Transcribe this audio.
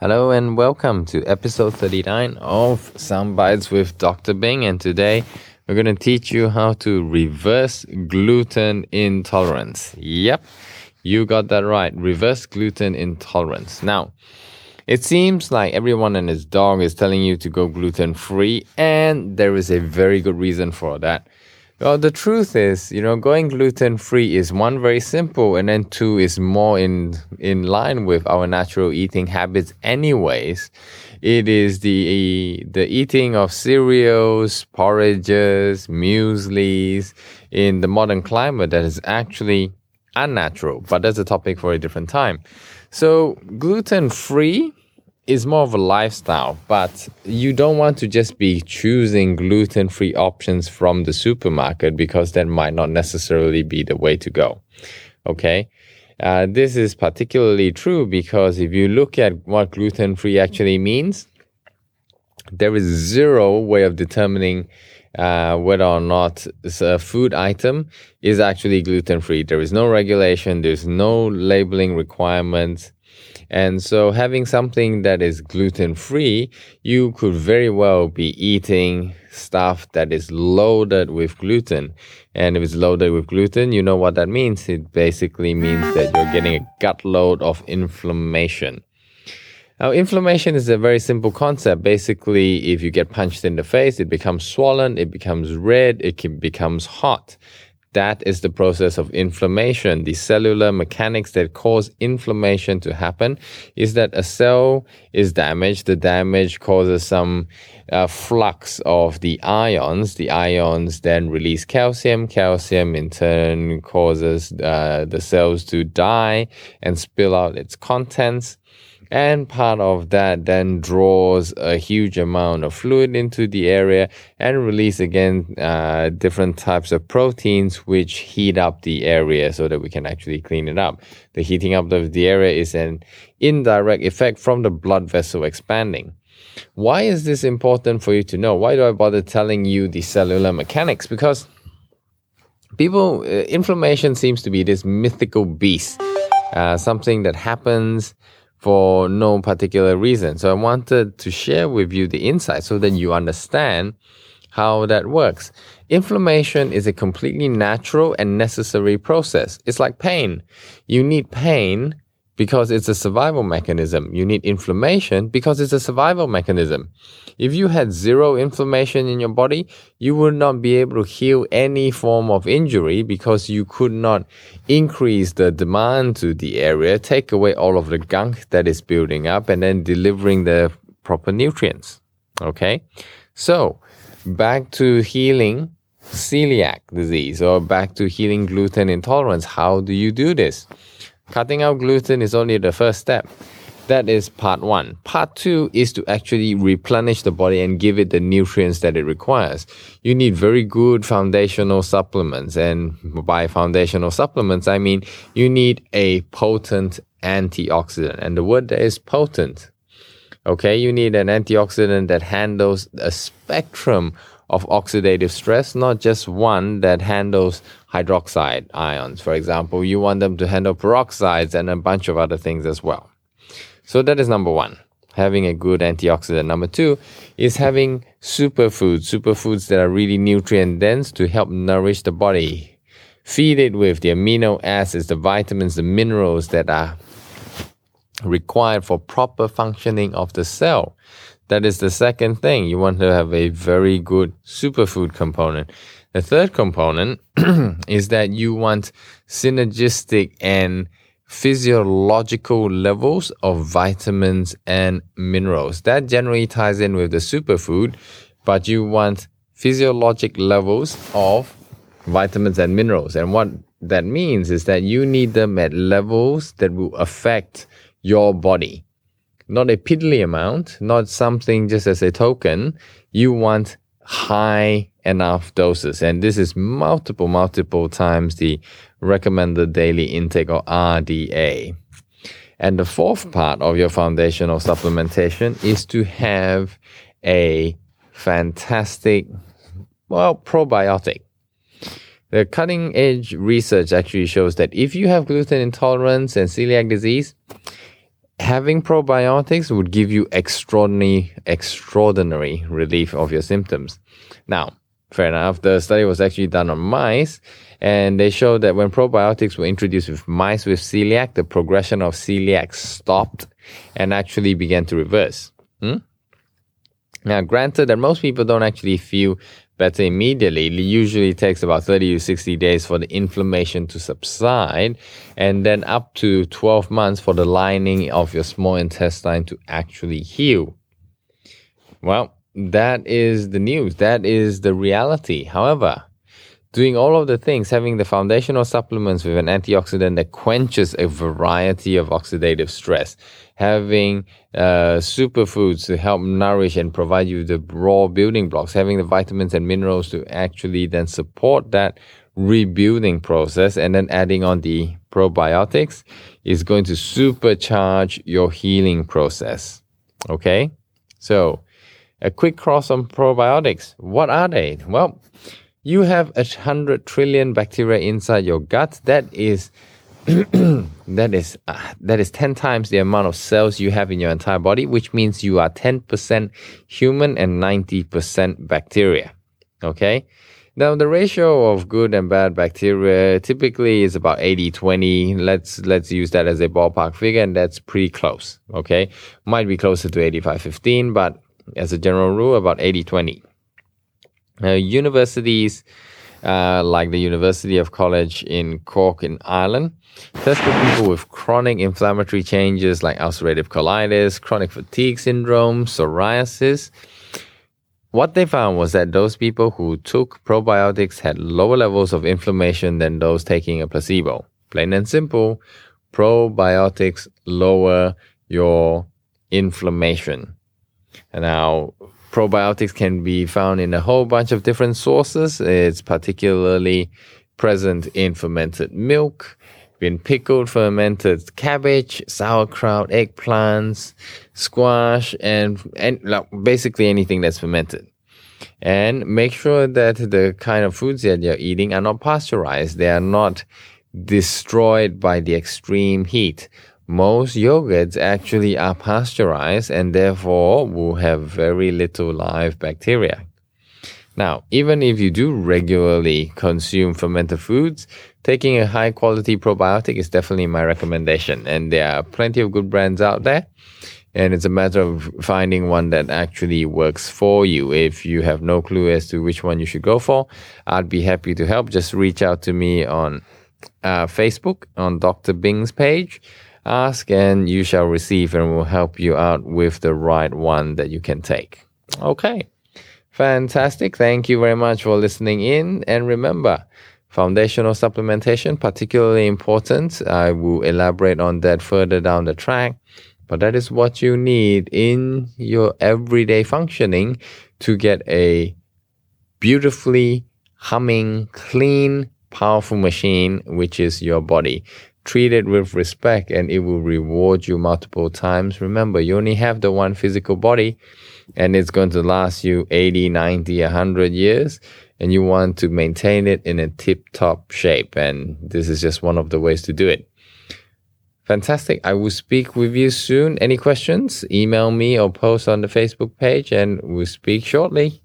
Hello and welcome to episode 39 of Soundbites with Dr. Bing. And today we're going to teach you how to reverse gluten intolerance. Yep, you got that right. Reverse gluten intolerance. Now, it seems like everyone and his dog is telling you to go gluten free, and there is a very good reason for that. Well, the truth is, you know, going gluten free is one very simple, and then two is more in in line with our natural eating habits. Anyways, it is the the eating of cereals, porridges, mueslis in the modern climate that is actually unnatural. But that's a topic for a different time. So gluten free is more of a lifestyle, but you don't want to just be choosing gluten free options from the supermarket because that might not necessarily be the way to go. Okay. Uh, this is particularly true because if you look at what gluten free actually means, there is zero way of determining uh, whether or not a food item is actually gluten free. There is no regulation, there's no labeling requirements. And so having something that is gluten free, you could very well be eating stuff that is loaded with gluten. And if it's loaded with gluten, you know what that means. It basically means that you're getting a gut load of inflammation. Now, inflammation is a very simple concept. Basically, if you get punched in the face, it becomes swollen, it becomes red, it becomes hot. That is the process of inflammation. The cellular mechanics that cause inflammation to happen is that a cell is damaged. The damage causes some uh, flux of the ions. The ions then release calcium. Calcium in turn causes uh, the cells to die and spill out its contents. And part of that then draws a huge amount of fluid into the area and release again uh, different types of proteins which heat up the area so that we can actually clean it up. The heating up of the area is an indirect effect from the blood vessel expanding. Why is this important for you to know? Why do I bother telling you the cellular mechanics? Because people, uh, inflammation seems to be this mythical beast, uh, something that happens for no particular reason. So I wanted to share with you the insight so that you understand how that works. Inflammation is a completely natural and necessary process. It's like pain. You need pain because it's a survival mechanism. You need inflammation because it's a survival mechanism. If you had zero inflammation in your body, you would not be able to heal any form of injury because you could not increase the demand to the area, take away all of the gunk that is building up, and then delivering the proper nutrients. Okay? So, back to healing celiac disease or back to healing gluten intolerance. How do you do this? Cutting out gluten is only the first step. That is part one. Part two is to actually replenish the body and give it the nutrients that it requires. You need very good foundational supplements. And by foundational supplements, I mean you need a potent antioxidant. And the word is potent. Okay, you need an antioxidant that handles a spectrum of oxidative stress, not just one that handles hydroxide ions. For example, you want them to handle peroxides and a bunch of other things as well. So that is number one, having a good antioxidant. Number two is having superfoods, superfoods that are really nutrient dense to help nourish the body. Feed it with the amino acids, the vitamins, the minerals that are required for proper functioning of the cell. That is the second thing. You want to have a very good superfood component. The third component is that you want synergistic and physiological levels of vitamins and minerals. That generally ties in with the superfood, but you want physiologic levels of vitamins and minerals. And what that means is that you need them at levels that will affect your body not a piddly amount, not something just as a token. You want high enough doses. And this is multiple, multiple times the recommended daily intake or RDA. And the fourth part of your foundational supplementation is to have a fantastic, well, probiotic. The cutting edge research actually shows that if you have gluten intolerance and celiac disease, having probiotics would give you extraordinary extraordinary relief of your symptoms. Now, fair enough, the study was actually done on mice and they showed that when probiotics were introduced with mice with celiac, the progression of celiac stopped and actually began to reverse. Hmm? Now, granted that most people don't actually feel better immediately. It usually takes about 30 to 60 days for the inflammation to subside, and then up to 12 months for the lining of your small intestine to actually heal. Well, that is the news. That is the reality. However, doing all of the things, having the foundational supplements with an antioxidant that quenches a variety of oxidative stress, having uh, superfoods to help nourish and provide you the raw building blocks, having the vitamins and minerals to actually then support that rebuilding process, and then adding on the probiotics is going to supercharge your healing process. Okay? So, a quick cross on probiotics. What are they? Well, you have a hundred trillion bacteria inside your gut. That is that is uh, that is 10 times the amount of cells you have in your entire body which means you are 10% human and 90% bacteria. Okay? Now the ratio of good and bad bacteria typically is about 80-20 let's let's use that as a ballpark figure and that's pretty close. Okay? Might be closer to 85-15 but as a general rule about 80-20 uh, universities uh, like the University of College in Cork in Ireland tested people with chronic inflammatory changes like ulcerative colitis, chronic fatigue syndrome, psoriasis. What they found was that those people who took probiotics had lower levels of inflammation than those taking a placebo. Plain and simple, probiotics lower your inflammation. And now, probiotics can be found in a whole bunch of different sources. It's particularly present in fermented milk, in pickled fermented cabbage, sauerkraut, eggplants, squash, and, and like, basically anything that's fermented. And make sure that the kind of foods that you're eating are not pasteurized. They are not destroyed by the extreme heat most yogurts actually are pasteurized and therefore will have very little live bacteria. Now, even if you do regularly consume fermented foods, taking a high quality probiotic is definitely my recommendation. And there are plenty of good brands out there. And it's a matter of finding one that actually works for you. If you have no clue as to which one you should go for, I'd be happy to help. Just reach out to me on uh, Facebook on Dr. Bing's page Ask and you shall receive, and we'll help you out with the right one that you can take. Okay, fantastic. Thank you very much for listening in. And remember, foundational supplementation, particularly important. I will elaborate on that further down the track. But that is what you need in your everyday functioning to get a beautifully humming, clean, powerful machine, which is your body treat it with respect and it will reward you multiple times. Remember, you only have the one physical body and it's going to last you 80, 90, 100 years and you want to maintain it in a tip top shape. And this is just one of the ways to do it. Fantastic. I will speak with you soon. Any questions? Email me or post on the Facebook page and we'll speak shortly.